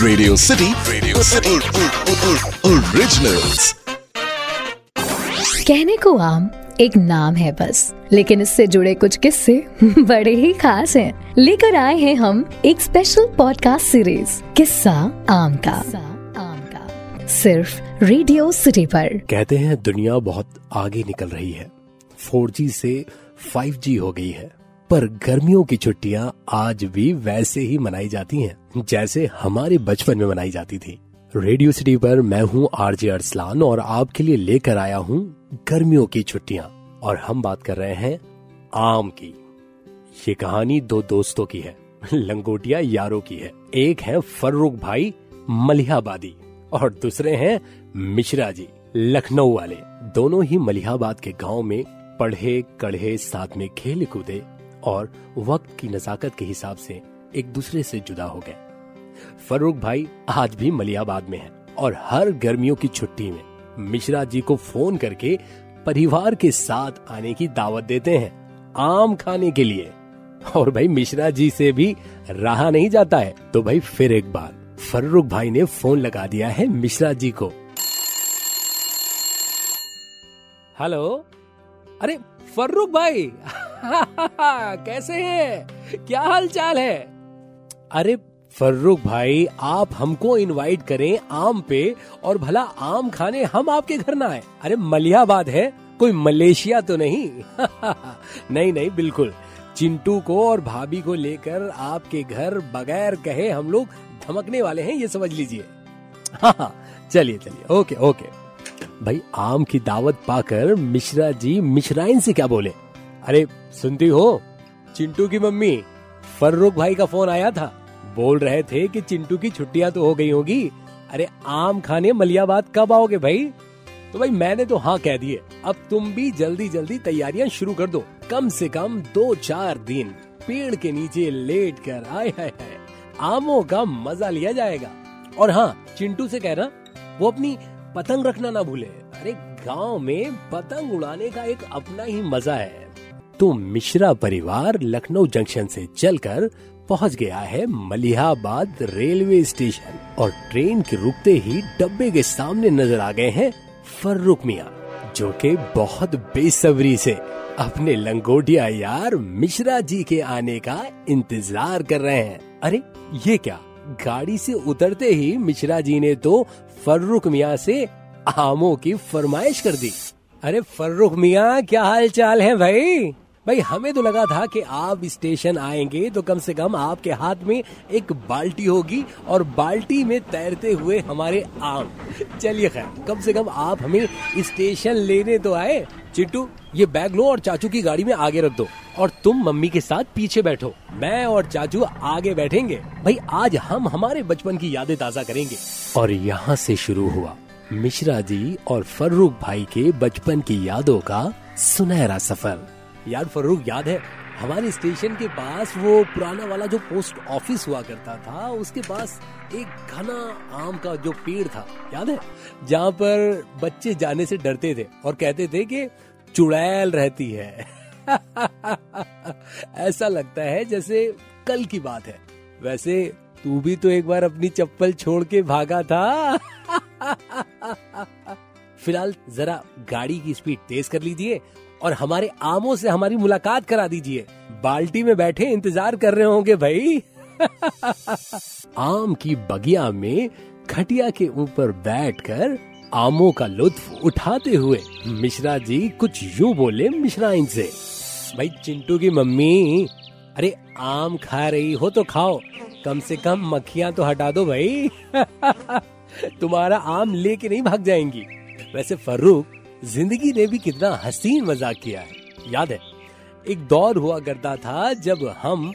Radio city radio city originals कहने को आम एक नाम है बस लेकिन इससे जुड़े कुछ किस्से बड़े ही खास हैं। लेकर आए हैं हम एक स्पेशल पॉडकास्ट सीरीज़ किस्सा आम का। आम का। सिर्फ़ रेडियो सिटी पर। कहते हैं दुनिया बहुत आगे निकल रही है। 4G से 5G हो गई है। पर गर्मियों की छुट्टियाँ आज भी वैसे ही मनाई जाती हैं, जैसे हमारे बचपन में मनाई जाती थी। रेडियो सिटी पर मैं हूँ आरजे अरसलान और आपके लिए लेकर आया हूँ गर्मियों की छुट्टियाँ। और हम बात कर रहे हैं आम की। ये कहानी दो दोस्तों की है, लंगोटिया यारों की है। एक है फर्रुख भाई मलिहाबादी और दूसरे हैं मिश्रा जी, लखनऊ वाले। दोनों ही मलिहाबाद के गाँव में पढ़े, कढ़े, साथ में खेले कूदे और वक्त की नजाकत के हिसाब से एक दूसरे से जुदा हो गए। फरूक भाई आज भी मलियाबाद में है और हर गर्मियों की छुट्टी में मिश्रा जी को फ़ोन करके परिवार के साथ आने की दावत देते हैं, आम खाने के लिए। और भाई मिश्रा जी से भी रहा नहीं जाता है तो भाई फिर एक बार फर्रुख भाई ने फ़ोन लगा दिया है मिश्रा जी को। हेलो? अरे फर्रुख भाई! कैसे हैं? क्या हाल चाल है? अरे फर्रुख भाई आप हमको इनवाइट करें आम पे और भला आम खाने हम आपके घर ना आए। अरे मलियाबाद है कोई मलेशिया तो नहीं? नहीं नहीं बिल्कुल। चिंटू को और भाभी को लेकर आपके घर बगैर कहे हम लोग धमकने वाले हैं ये समझ लीजिए। हाँ, हाँ चलिए चलिए ओके ओके। भाई आम की दावत पाकर मिश्रा जी मिश्राइन से क्या बोले? अरे सुनती हो? चिंटू की मम्मी फर्रुख भाई का फ़ोन आया था। बोल रहे थे कि चिंटू की छुट्टियाँ तो हो गई होगी। अरे आम खाने मलियाबाद कब आओगे भाई? तो भाई मैंने तो हाँ कह दिए। अब तुम भी जल्दी जल्दी तैयारियाँ शुरू कर दो। कम से कम दो चार दिन पेड़ के नीचे लेट कर आए है, है। आमों का मज़ा लिया जाएगा। और हाँ चिंटू से कहना वो अपनी पतंग रखना ना भूले। अरे गाँव में पतंग उड़ाने का एक अपना ही मज़ा है। तो मिश्रा परिवार लखनऊ जंक्शन से चलकर पहुँच गया है मलिहाबाद रेलवे स्टेशन और ट्रेन के रुकते ही डब्बे के सामने नज़र आ गए हैं फर्रुख मिया, जो के बहुत बेसब्री से अपने लंगोटिया यार मिश्रा जी के आने का इंतज़ार कर रहे हैं। अरे, ये क्या? गाड़ी से उतरते ही मिश्रा जी ने तो फर्रुख मिया से आमों की फरमाइश कर दी। अरे, फर्रुख मिया, क्या हाल चाल है भाई? भाई, हमें तो लगा था कि आप स्टेशन आएँगे तो कम से कम आपके हाथ में एक बाल्टी होगी और बाल्टी में तैरते हुए हमारे आम। चलिए खैर, कम से कम आप हमें स्टेशन लेने तो आए। चिट्टू, ये बैग लो और चाचू की गाड़ी में आगे रख दो और तुम मम्मी के साथ पीछे बैठो। मैं और चाचू आगे बैठेंगे। भाई, आज हम हमारे बचपन की यादें ताज़ा करेंगे। और यहाँ से शुरू हुआ। मिश्रा जी और फर्रुख भाई के बचपन की यादों का सुनहरा सफ़र। यार फरूक याद है, हमारे स्टेशन के पास वो पुराना वाला जो पोस्ट ऑफ़िस हुआ करता था, उसके पास एक घना आम का जो पेड़ था, याद है? जहाँ पर बच्चे जाने से डरते थे और कहते थे कि चुड़ैल रहती है। ऐसा लगता है जैसे कल की बात है। वैसे तू भी तो एक बार अपनी चप्पल छोड़ के भागा था। फ़िलहाल जरा गाड़ी की स्पीड तेज कर लीजिए और हमारे आमों से हमारी मुलाकात करा दीजिए। बाल्टी में बैठे इंतज़ार कर रहे होंगे भाई। आम की बगिया में खटिया के ऊपर बैठकर आमों का लुत्फ उठाते हुए मिश्रा जी कुछ यूँ बोले मिश्रा इनसे भाई चिंटू की मम्मी, अरे आम खा रही हो तो खाओ, कम से कम मक्खियाँ तो हटा दो भाई। तुम्हारा आम लेके नहीं भाग जाएँगी। वैसे फर्रुख ज़िंदगी ने भी कितना हसीन मज़ाक किया है। याद है, एक दौर हुआ करता था जब हम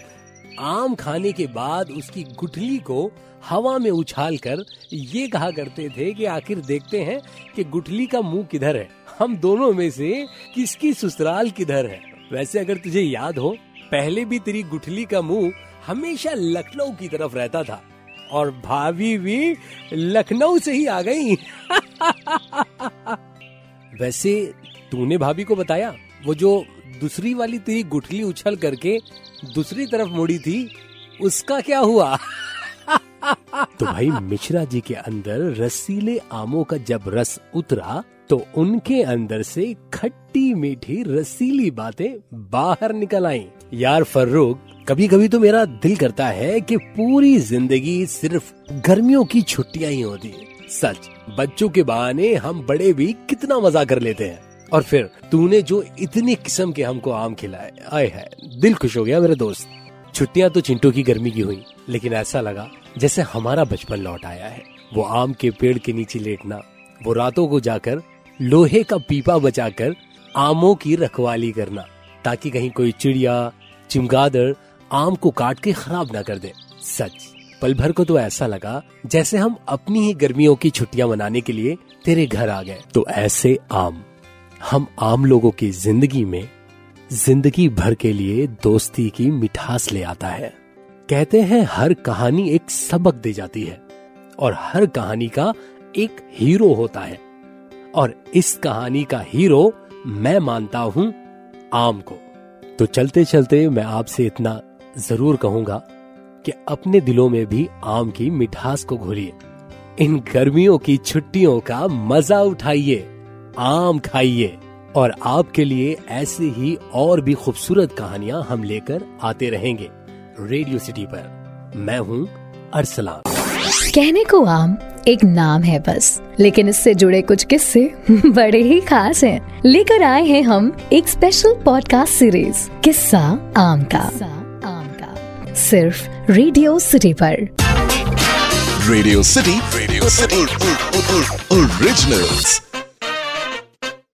आम खाने के बाद उसकी गुठली को हवा में उछाल कर ये कहा करते थे कि आखिर देखते हैं कि गुठली का मुँह किधर है। हम दोनों में से किसकी ससुराल किधर है? वैसे अगर तुझे याद हो, पहले भी तेरी गुठली का मुँह हमेशा लखनऊ की तरफ़ रहता था और भाभी भी लखनऊ से ही आ गई। वैसे तूने भाभी को बताया, वो जो दूसरी वाली तेरी गुठली उछल करके दूसरी तरफ़ मुड़ी थी, उसका क्या हुआ? तो भाई मिश्रा जी के अंदर रसीले आमों का जब रस उतरा तो उनके अंदर से खट्टी मीठी रसीली बातें बाहर निकल आई। यार फर्रुख कभी कभी तो मेरा दिल करता है कि पूरी ज़िंदगी सिर्फ़ गर्मियों की छुट्टियाँ ही होती है। सच, बच्चों के बहाने हम बड़े भी कितना मज़ा कर लेते हैं। और फिर, तूने जो इतनी किस्म के हमको आम खिलाए, आए है, दिल खुश हो गया मेरे दोस्त। छुट्टियाँ तो चिंटू की गर्मी की हुई, लेकिन ऐसा लगा जैसे हमारा बचपन लौट आया है। वो आम के पेड़ के नीचे लेटना, वो रातों को जाकर लोहे का पीपा बचाकर आमों की रखवाली करना, ताकि कहीं कोई चिड़िया, चिमगादड़ आम को काट के खराब ना कर दे। सच। पल भर को तो ऐसा लगा जैसे हम अपनी ही गर्मियों की छुट्टियाँ मनाने के लिए तेरे घर आ गए। तो ऐसे आम, हम आम लोगों की ज़िंदगी में ज़िंदगी भर के लिए दोस्ती की मिठास ले आता है। कहते हैं हर कहानी एक सबक दे जाती है और हर कहानी का एक हीरो होता है और इस कहानी का हीरो मैं मानता हूँ आम को। तो चलते चलते मैं आपसे इतना ज़रूर कहूँगा। कि अपने दिलों में भी आम की मिठास को घोलिए। इन गर्मियों की छुट्टियों का मज़ा उठाइए, आम खाइए और आपके लिए ऐसे ही और भी खूबसूरत कहानियाँ हम लेकर आते रहेंगे रेडियो सिटी पर। मैं हूँ अरसलान। कहने को आम एक नाम है बस, लेकिन इससे जुड़े कुछ किस्से बड़े ही खास हैं। लेकर आए हैं हम एक स्पेशल पॉडकास्ट सीरीज़ किस्सा आम का। सिर्फ़ रेडियो सिटी पर Radio City. Radio City. Originals.